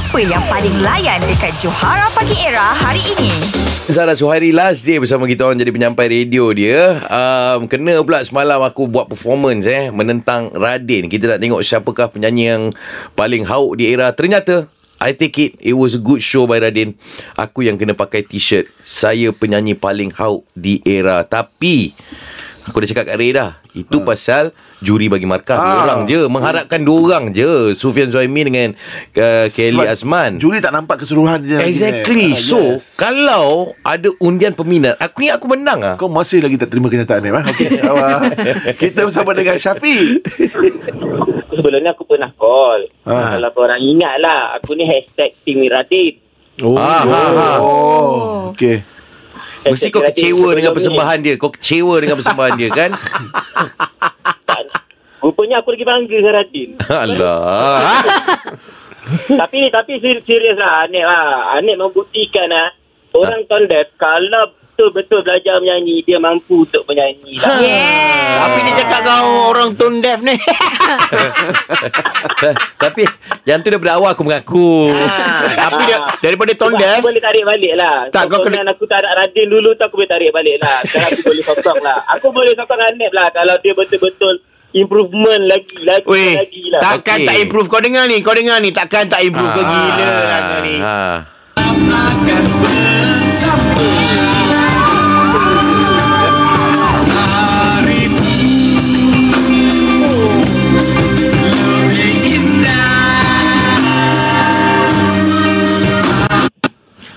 Apa yang paling layan dekat Johara Pagi Era hari ini? Zara Suhairi last day bersama kita orang jadi penyampai radio dia. Um, kena pula semalam aku buat performance eh menentang Radin. Kita nak tengok siapakah penyanyi yang paling hauk di era. Ternyata I take it It was a good show by Radin Aku yang kena pakai t-shirt Saya penyanyi paling hauk Di era Tapi Aku dah cakap kat Ray dah Itu pasal Juri bagi markah Dua Ah. orang je Mengharapkan dua orang je Sufian Zuhaimi dengan uh, Kelly Sebab Azman Juri tak nampak keseluruhan dia lagi, Exactly eh. Ah, So yes. Kalau Ada undian peminat Aku ni aku menang ah. Kau masih lagi tak terima kenyataan ni Okey awak. Kita bersama dengan Syafiq sebelum ni aku pernah call. Ah. Kalau korang ingat lah, aku ni hashtag Tim Radin. Oh, Ah, ha, ha. oh. Okey Mesti kau kecewa dengan persembahan dia Kau kecewa dengan persembahan dia kan Rupanya aku lagi bangga dengan Radin. Alah tapi tapi ser- serius lah Anik lah. Anik membuktikan lah. Orang tone deaf kalau betul-betul belajar menyanyi, dia mampu untuk menyanyi lah. Yeah. Tapi dia cakap kau orang tone deaf ni. Tapi Yang tu daripada awal aku mengaku Ah, Tapi dia daripada tone deaf. Aku boleh tarik balik lah Tak, kau kena- aku tak ada Radin dulu tu Aku boleh tarik balik lah Sekarang aku boleh sokong lah Aku boleh sokong Anip lah Kalau dia betul-betul Improvement lagi Lagi Weh, lagi lah takkan Okey. tak improve kau dengar ni. Kau dengar ni takkan tak improve kau gila lah kau ni. ha.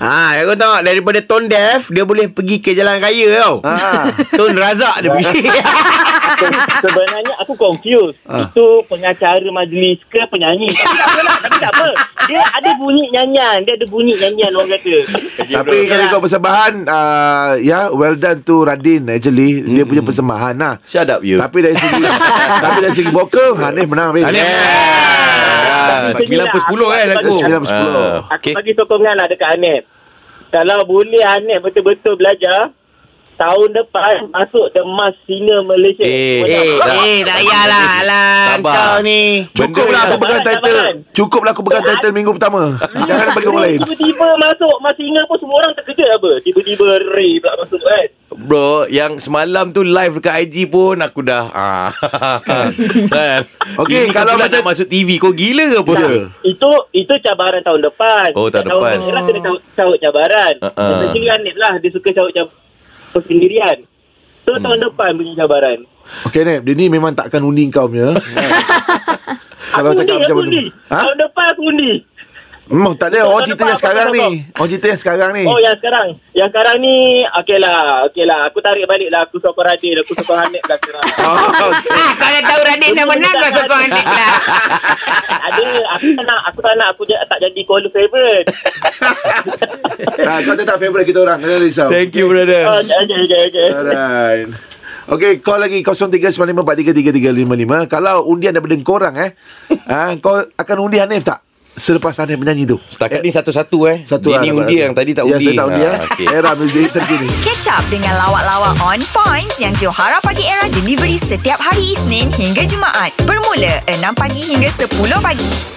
Ha, kau tahu daripada tone deaf dia boleh pergi ke jalan raya tau. Ah. Tone razak dia pergi. Se- Sebenarnya aku confused. Ah. Itu pengacara majlis ke penyanyi? Tapi tak apa lah Tapi tak apa. Dia ada bunyi nyanyian. Dia ada bunyi nyanyian orang kata. Tapi kalau kau persembahan uh, Ya well done to Radin Actually. Dia punya persembahan lah. Shut up you. Tapi dari segi Tapi dari segi vokal Hanif menang habis Hanif Ah, Tapi 9 per 10 kan aku? Sembilan per sepuluh. Ah, Aku okay. bagi sokongan lah dekat Anip Kalau boleh Anip betul-betul belajar Tahun depan Masuk The Mask Singer Malaysia Eh, eh, Tak. eh, tak payahlah. Alah, Sabar. kau ni. Cukuplah aku pegang title. Cukuplah aku pegang title minggu pertama Jangan bagi orang lain Tiba-tiba masuk Mas Singer pun semua orang terkejut apa Tiba-tiba Ray pula masuk kan Bro Yang semalam tu live dekat IG pun Aku dah ah. kan? Okey, Ini kalau macam- nak masuk TV Kau gila ke apa Ya. Itu itu cabaran tahun depan. Oh, tahun Tahun depan. Tahun kena caut, caut cabaran. Uh-uh. Anip lah. Dia suka caut cabaran persendirian. So, hmm. tahun depan punya cabaran. Okay Nep Dia ni memang takkan undi kau punya Aku undi, aku mana? undi. Ha? Tahun depan aku undi. Hmm, tak ada Orang Tahun cerita yang aku sekarang ni. Orang cerita yang sekarang ni Oh, yang sekarang. Yang sekarang ni, okey lah. Okey lah. Aku tarik balik lah. Aku sokong Radin. Aku sokong Anip lah sekarang. Oh, okay. Ah, kau dah tahu Radin dah menang kau sokong Anik lah. Ada. Aku tak nak. Aku tak nak. Aku tak jadi caller favourite. ah, Kau tetap favourite kita orang Jangan risau Thank you brother Oh, okay, okay, okay. Alright Okay, call lagi 0395433355. Kalau undian daripada korang eh, ah, kau akan undi Hanif tak? Selepas Hanif menyanyi tu. Setakat ni satu-satu eh Satu Dia lah ni dapat undi yang tadi tak Ya, undi saya tak undi Ah, eh. okey. Era muzik terkini. Catch up dengan lawak-lawak on points yang Johara Pagi Era delivery setiap hari Isnin hingga Jumaat. Bermula 6 pagi hingga 10 pagi.